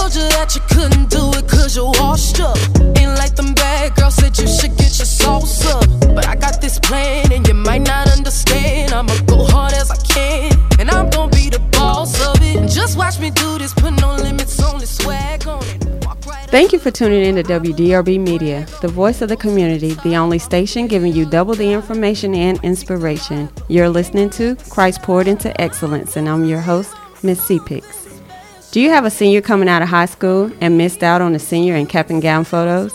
told you that you couldn't do it cause you're washed up. Ain't like them bad girls said you should get your sauce up. But I got this plan and you might not understand. I'ma go hard as I can. And I'm gonna be the boss of it. Just watch me do this, put no limits, only swag on it. Thank you for tuning in to WDRB Media, the voice of the community, the only station giving you double the information and inspiration. You're listening to Christ Poured into Excellence, and I'm your host, Miss C CPix. Do you have a senior coming out of high school and missed out on the senior and cap and gown photos?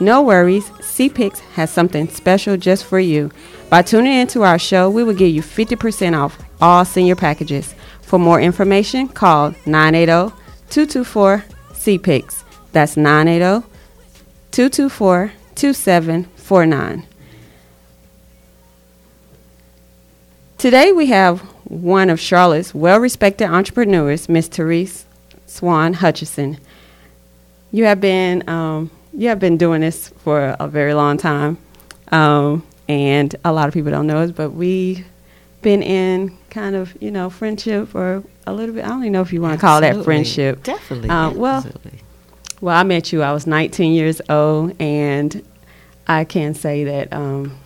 No worries, CPix has something special just for you. By tuning into our show, we will give you 50% off all senior packages. For more information, call 980 224 CPix. That's 980 224 2749. Today we have one of Charlotte's well respected entrepreneurs, Miss Therese Swan Hutchison. You have been um, you have been doing this for a very long time, um, and a lot of people don't know us, but we've been in kind of you know friendship or a little bit. I don't even know if you want to call that friendship. Definitely. Uh, well, absolutely. well, I met you. I was 19 years old, and I can say that um,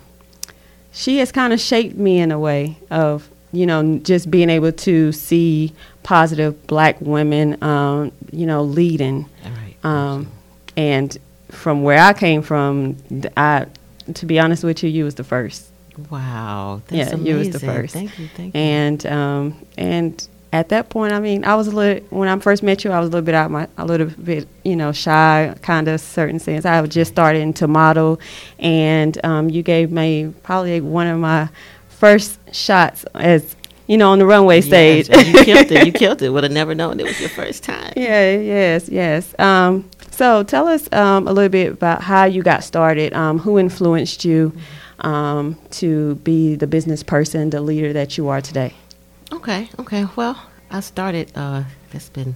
she has kind of shaped me in a way of you know just being able to see positive black women, um, you know, leading. All right. Um, and from where I came from, I, to be honest with you, you was the first. wow. That's yeah, amazing. you was the first. Thank you. Thank you. And um, and at that point, I mean, I was a little when I first met you, I was a little bit out my a little bit you know shy, kind of certain sense. I was just starting to model, and um, you gave me probably one of my first shots as you know on the runway stage. Yes, you killed it. You killed it. Would have never known it was your first time. Yeah, yes, yes. Um, so tell us um, a little bit about how you got started. Um, who influenced you um, to be the business person, the leader that you are today? Okay, okay. Well, I started. Uh, that's been.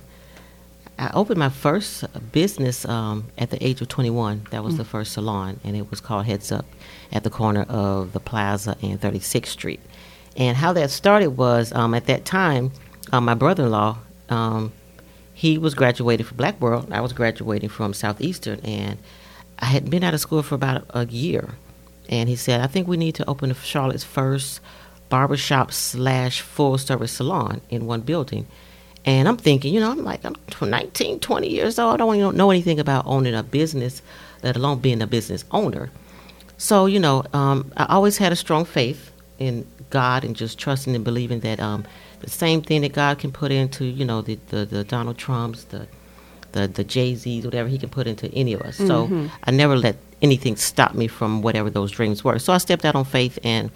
I opened my first business um, at the age of 21. That was the first salon, and it was called Heads Up, at the corner of the Plaza and 36th Street. And how that started was um, at that time, uh, my brother-in-law, um, he was graduating from Black World. I was graduating from Southeastern, and I had been out of school for about a year. And he said, I think we need to open Charlotte's first barbershop slash full service salon in one building. And I'm thinking, you know, I'm like, I'm 19, 20 years old. I don't even know anything about owning a business, let alone being a business owner. So, you know, um, I always had a strong faith in God and just trusting and believing that um, the same thing that God can put into, you know, the, the, the Donald Trumps, the the, the Jay Z's, whatever he can put into any of us. So I never let anything stop me from whatever those dreams were. So I stepped out on faith and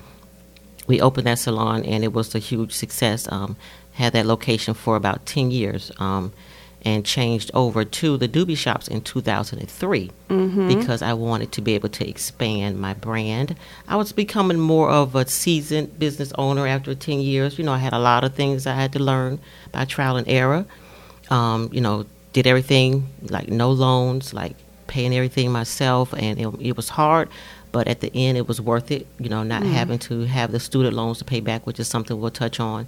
we opened that salon and it was a huge success. Um, had that location for about 10 years um, and changed over to the Dooby Shops in 2003 because I wanted to be able to expand my brand. I was becoming more of a seasoned business owner after 10 years. You know, I had a lot of things I had to learn by trial and error. Um, you know, did everything like no loans, like paying everything myself, and it, it was hard. But at the end, it was worth it. You know, not having to have the student loans to pay back, which is something we'll touch on.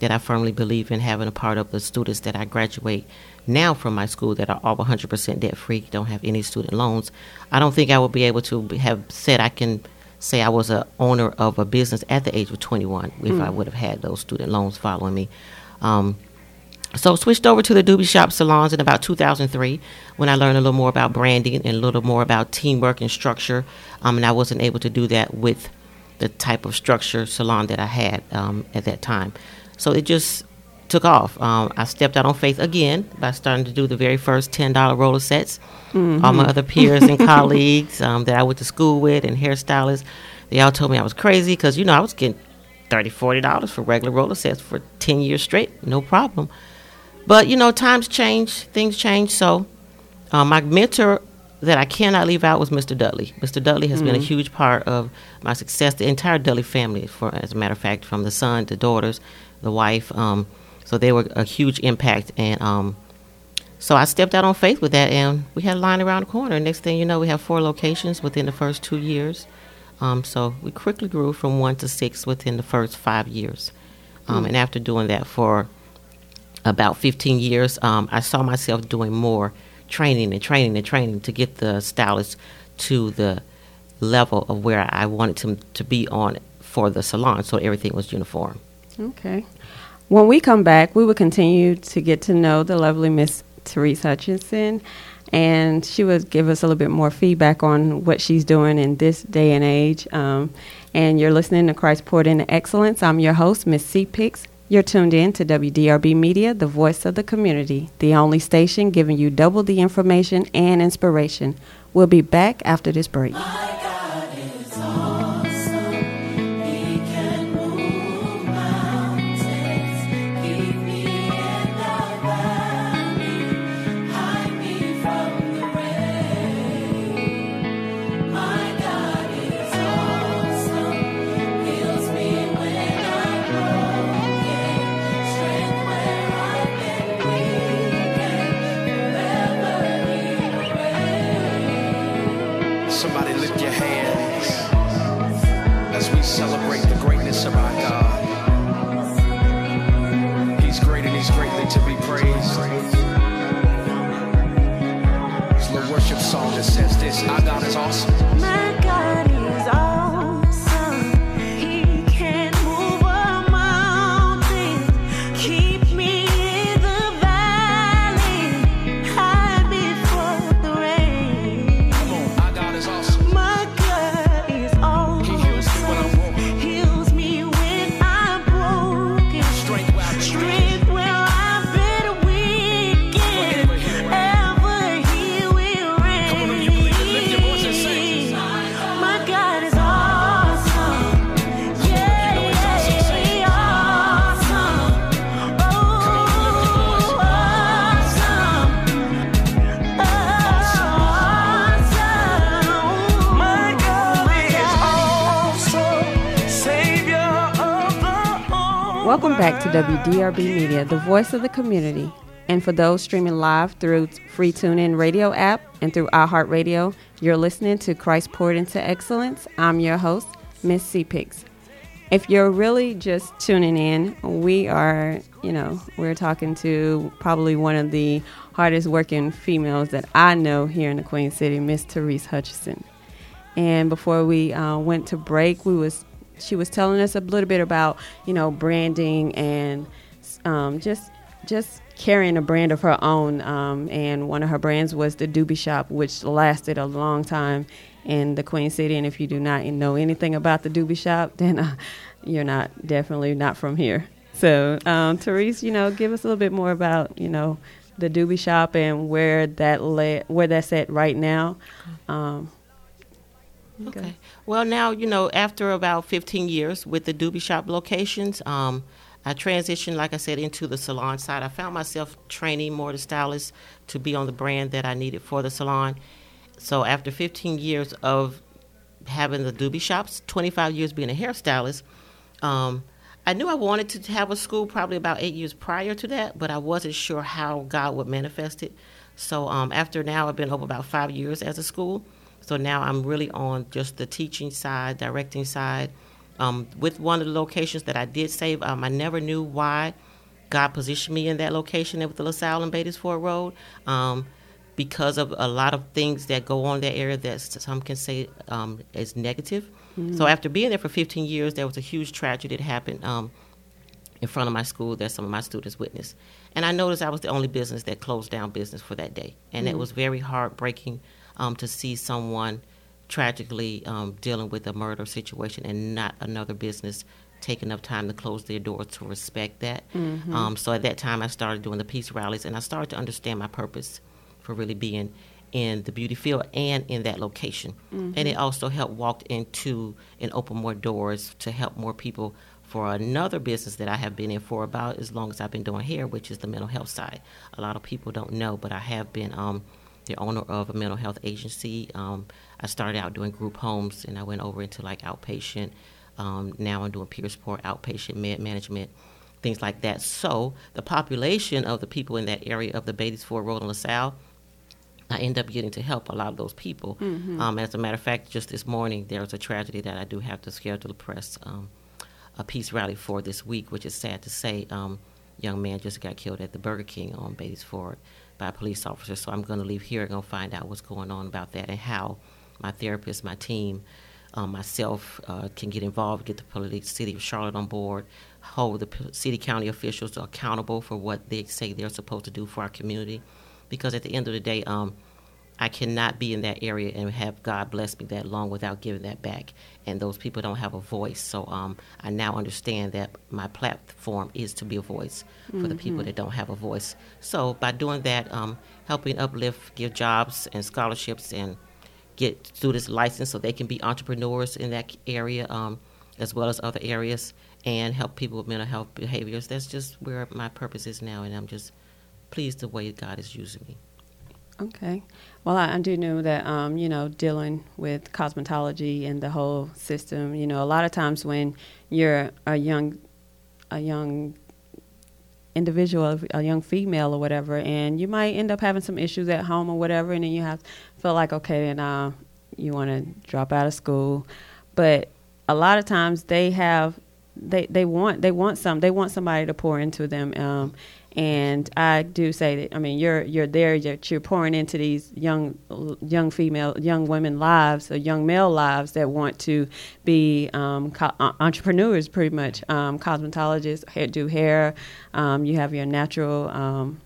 That I firmly believe in having a part of the students that I graduate now from my school that are all 100% debt free, don't have any student loans. I don't think I would be able to have said I can say I was a owner of a business at the age of 21 if I would have had those student loans following me. Um, so switched over to the Dooby Shop salons in about 2003 when I learned a little more about branding and a little more about teamwork and structure. Um, and I wasn't able to do that with the type of structure salon that I had um, at that time. So it just took off. Um, I stepped out on faith again by starting to do the very first $10 roller sets. All my other peers and colleagues um, that I went to school with and hairstylists, they all told me I was crazy because, you know, I was getting $30, $40 for regular roller sets for 10 years straight, no problem. But you know, times change, things change. So, um, my mentor that I cannot leave out was Mr. Dudley. Mr. Dudley has been a huge part of my success. The entire Dudley family, for as a matter of fact, from the son, the daughters, the wife. Um, so they were a huge impact, and um, so I stepped out on faith with that, and we had a line around the corner. Next thing you know, we have four locations within the first two years. Um, so we quickly grew from one to six within the first five years. Um, And after doing that for about 15 years, um, I saw myself doing more training and training and training to get the stylist to the level of where I wanted to, to be on for the salon, so everything was uniform. Okay. When we come back, we will continue to get to know the lovely Miss Therese Hutchinson, and she will give us a little bit more feedback on what she's doing in this day and age. Um, and you're listening to Christ Poured into Excellence. I'm your host, Miss C. Pix. You're tuned in to WDRB Media, the voice of the community, the only station giving you double the information and inspiration. We'll be back after this break. Welcome back to WDRB Media, the voice of the community. And for those streaming live through free TuneIn radio app and through iHeartRadio, you're listening to Christ Poured into Excellence. I'm your host, Miss C. If you're really just tuning in, we are, you know, we're talking to probably one of the hardest working females that I know here in the Queen City, Miss Therese Hutchinson. And before we uh, went to break, we was she was telling us a little bit about you know branding and um, just just carrying a brand of her own. Um, and one of her brands was the Dooby Shop, which lasted a long time in the Queen City. And if you do not know anything about the Dooby Shop, then uh, you're not definitely not from here. So, um, Therese, you know, give us a little bit more about you know the Dooby Shop and where that le- where that's at right now. Um, Okay. okay. Well, now, you know, after about 15 years with the Dooby Shop locations, um, I transitioned, like I said, into the salon side. I found myself training more the stylists to be on the brand that I needed for the salon. So after 15 years of having the Dooby Shops, 25 years being a hairstylist, um, I knew I wanted to have a school probably about eight years prior to that, but I wasn't sure how God would manifest it. So um, after now, I've been over about five years as a school. So now I'm really on just the teaching side, directing side. Um, with one of the locations that I did save, um, I never knew why God positioned me in that location with the LaSalle and Beatties Ford Road. Um, because of a lot of things that go on in that area that some can say um, is negative. Mm-hmm. So after being there for 15 years, there was a huge tragedy that happened um, in front of my school that some of my students witnessed. And I noticed I was the only business that closed down business for that day. And mm-hmm. it was very heartbreaking um, to see someone tragically um, dealing with a murder situation and not another business take enough time to close their doors to respect that. Mm-hmm. Um, so at that time, I started doing the peace rallies, and I started to understand my purpose for really being in the beauty field and in that location. Mm-hmm. And it also helped walk into and open more doors to help more people for another business that I have been in for about as long as I've been doing hair, which is the mental health side. A lot of people don't know, but I have been um, the owner of a mental health agency. Um, I started out doing group homes, and I went over into like outpatient. Um, now I'm doing peer support, outpatient med management, things like that. So the population of the people in that area of the Beatties Ford Road and LaSalle, I end up getting to help a lot of those people. Mm-hmm. Um, as a matter of fact, just this morning there was a tragedy that I do have to schedule a press um, a peace rally for this week, which is sad to say. Young man just got killed at the Burger King on Beatties Ford by a police officer. So I'm going to leave here and go find out what's going on about that and how my therapist, my team, um, myself uh, can get involved, get the police, city of Charlotte on board, hold the city county officials accountable for what they say they're supposed to do for our community. Because at the end of the day, um, I cannot be in that area and have God bless me that long without giving that back. And those people don't have a voice. So um, I now understand that my platform is to be a voice for mm-hmm. the people that don't have a voice. So by doing that, um, helping uplift, give jobs and scholarships and get students licensed so they can be entrepreneurs in that area um, as well as other areas and help people with mental health behaviors. That's just where my purpose is now, and I'm just pleased the way God is using me. Okay. Well, I, I do know that, um, you know, dealing with cosmetology and the whole system, you know, a lot of times when you're a young, a young individual, a young female or whatever, and you might end up having some issues at home or whatever, and then you have feel like okay, and uh, you want to drop out of school, but a lot of times they have they they want they want some they want somebody to pour into them um, and I do say that I mean you're you're there you're, you're pouring into these young young female young women lives or young male lives that want to be um, co- uh, entrepreneurs pretty much. Um, cosmetologists hair, do hair. Um, you have your natural um,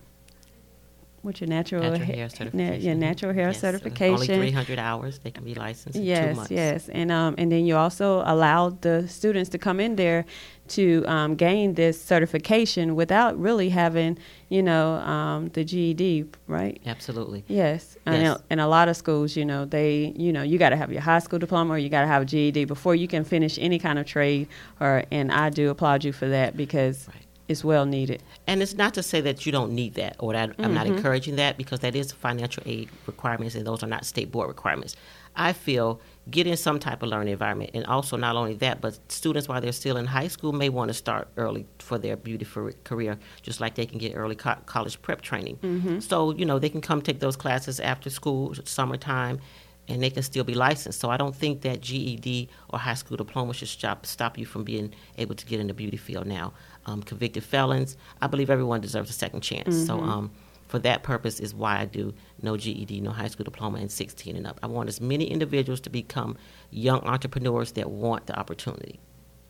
what's your natural, natural hair, hair certification? Na- your natural hair yes, certification. Only 300 hours. They can be licensed. Yes, yes, and um, and then you also allow the students to come in there to um, gain this certification without really having, you know, um, the GED, right? Absolutely. Yes, and yes. in a lot of schools, you know, they, you know, you got to have your high school diploma or you got to have a GED before you can finish any kind of trade. Or and I do applaud you for that because. Right is well needed. And it's not to say that you don't need that, or that mm-hmm. I'm not mm-hmm. encouraging that, because that is financial aid requirements, and those are not state board requirements. I feel get in some type of learning environment, and also not only that, but students while they're still in high school may want to start early for their beauty for career, just like they can get early co- college prep training. Mm-hmm. So you know they can come take those classes after school, summertime, and they can still be licensed. So I don't think that GED or high school diploma should stop stop you from being able to get in the beauty field now. Um, convicted felons, I believe everyone deserves a second chance. Mm-hmm. So um, for that purpose is why I do no GED, no high school diploma, and 16 and up. I want as many individuals to become young entrepreneurs that want the opportunity.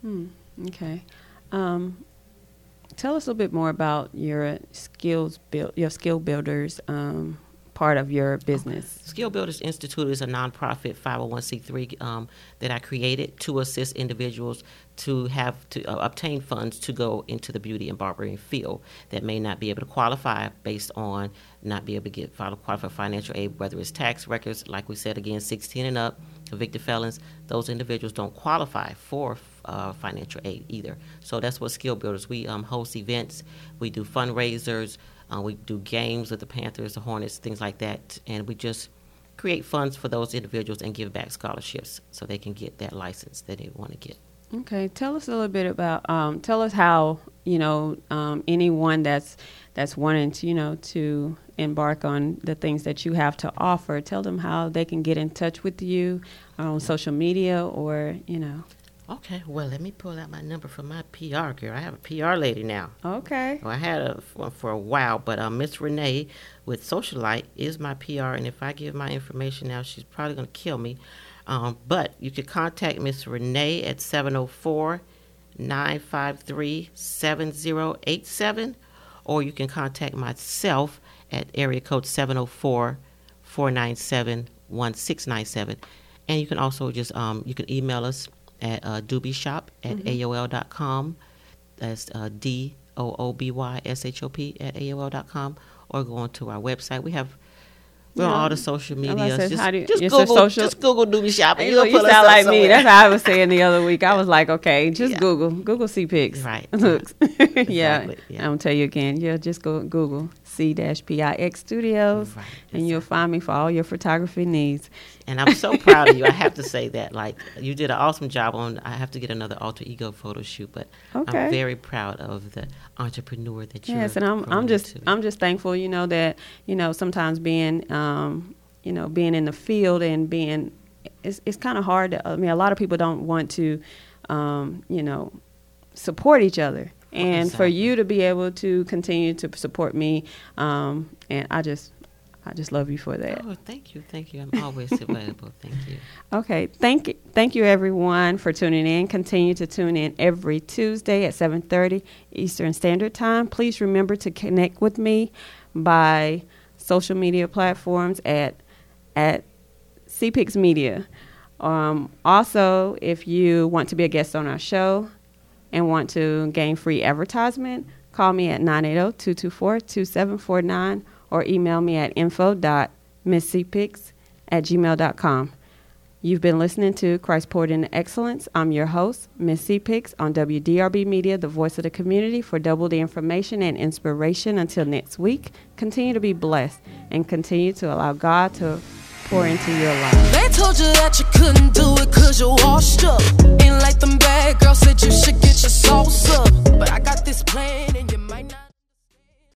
Hmm. Okay. Um, tell us a little bit more about your skills build, your skill builders. Um, part of your business? Skill Builders Institute is a nonprofit 501c3 um, that I created to assist individuals to have to uh, obtain funds to go into the beauty and barbering field that may not be able to qualify based on not be able to get qualify for financial aid, whether it's tax records, like we said again, 16 and up, convicted felons. Those individuals don't qualify for uh, financial aid either. So that's what Skill Builders. We um, host events, we do fundraisers. Uh, we do games with the Panthers, the Hornets, things like that, and we just create funds for those individuals and give back scholarships so they can get that license that they want to get. Okay, tell us a little bit about. Um, tell us how you know um, anyone that's that's wanting to you know to embark on the things that you have to offer. Tell them how they can get in touch with you on social media or you know. Okay, well, let me pull out my number from my PR girl. I have a PR lady now. Okay. Well, I had a, one for a while, but uh, Miss Renee with Socialite is my PR, and if I give my information now, she's probably going to kill me. Um, but you can contact Miss Renee at 704 953 7087, or you can contact myself at area code 704 497 1697. And you can also just um, you can email us at uh, at mm-hmm. AOL.com. That's uh, D O O B Y S H O P at AOL.com. Or go onto our website. We have we're yeah. on all the social media. Just, you, just Google, social, just Google Dooby Shop. And you, you sound like somewhere. me. That's how I was saying the other week. I was like, okay, just yeah. Google, Google C pics. Right. Looks. exactly. yeah. yeah. I'm gonna tell you again. Yeah, just go Google C-PIX Studios, right. and you'll find me for all your photography needs. And I'm so proud of you. I have to say that, like, you did an awesome job on. I have to get another alter ego photo shoot, but okay. I'm very proud of the entrepreneur that you. Are. Yes, and I'm I'm just. I'm just thankful. You know that you know sometimes being um, you know being in the field and being it's it's kind of hard. To, I mean, a lot of people don't want to um, you know support each other and for you to be able to continue to support me. Um, and I just, I just love you for that. Oh, thank you, thank you. I'm always available. Thank you. Okay, thank you, thank you everyone for tuning in. Continue to tune in every Tuesday at 7:30 Eastern Standard Time. Please remember to connect with me by social media platforms at at CPix Media. Um, also, if you want to be a guest on our show and want to gain free advertisement, call me at 980-224-2749 or email me at info.misscpix at gmail.com. You've been listening to Christ Poured into Excellence. I'm your host, Miss C. On WDRB Media, the voice of the community, for double the information and inspiration. Until next week, continue to be blessed and continue to allow God to pour into your life. They told you that you couldn't do it cause you're washed up. Like them bad girls said you should get your up. But I got this plan and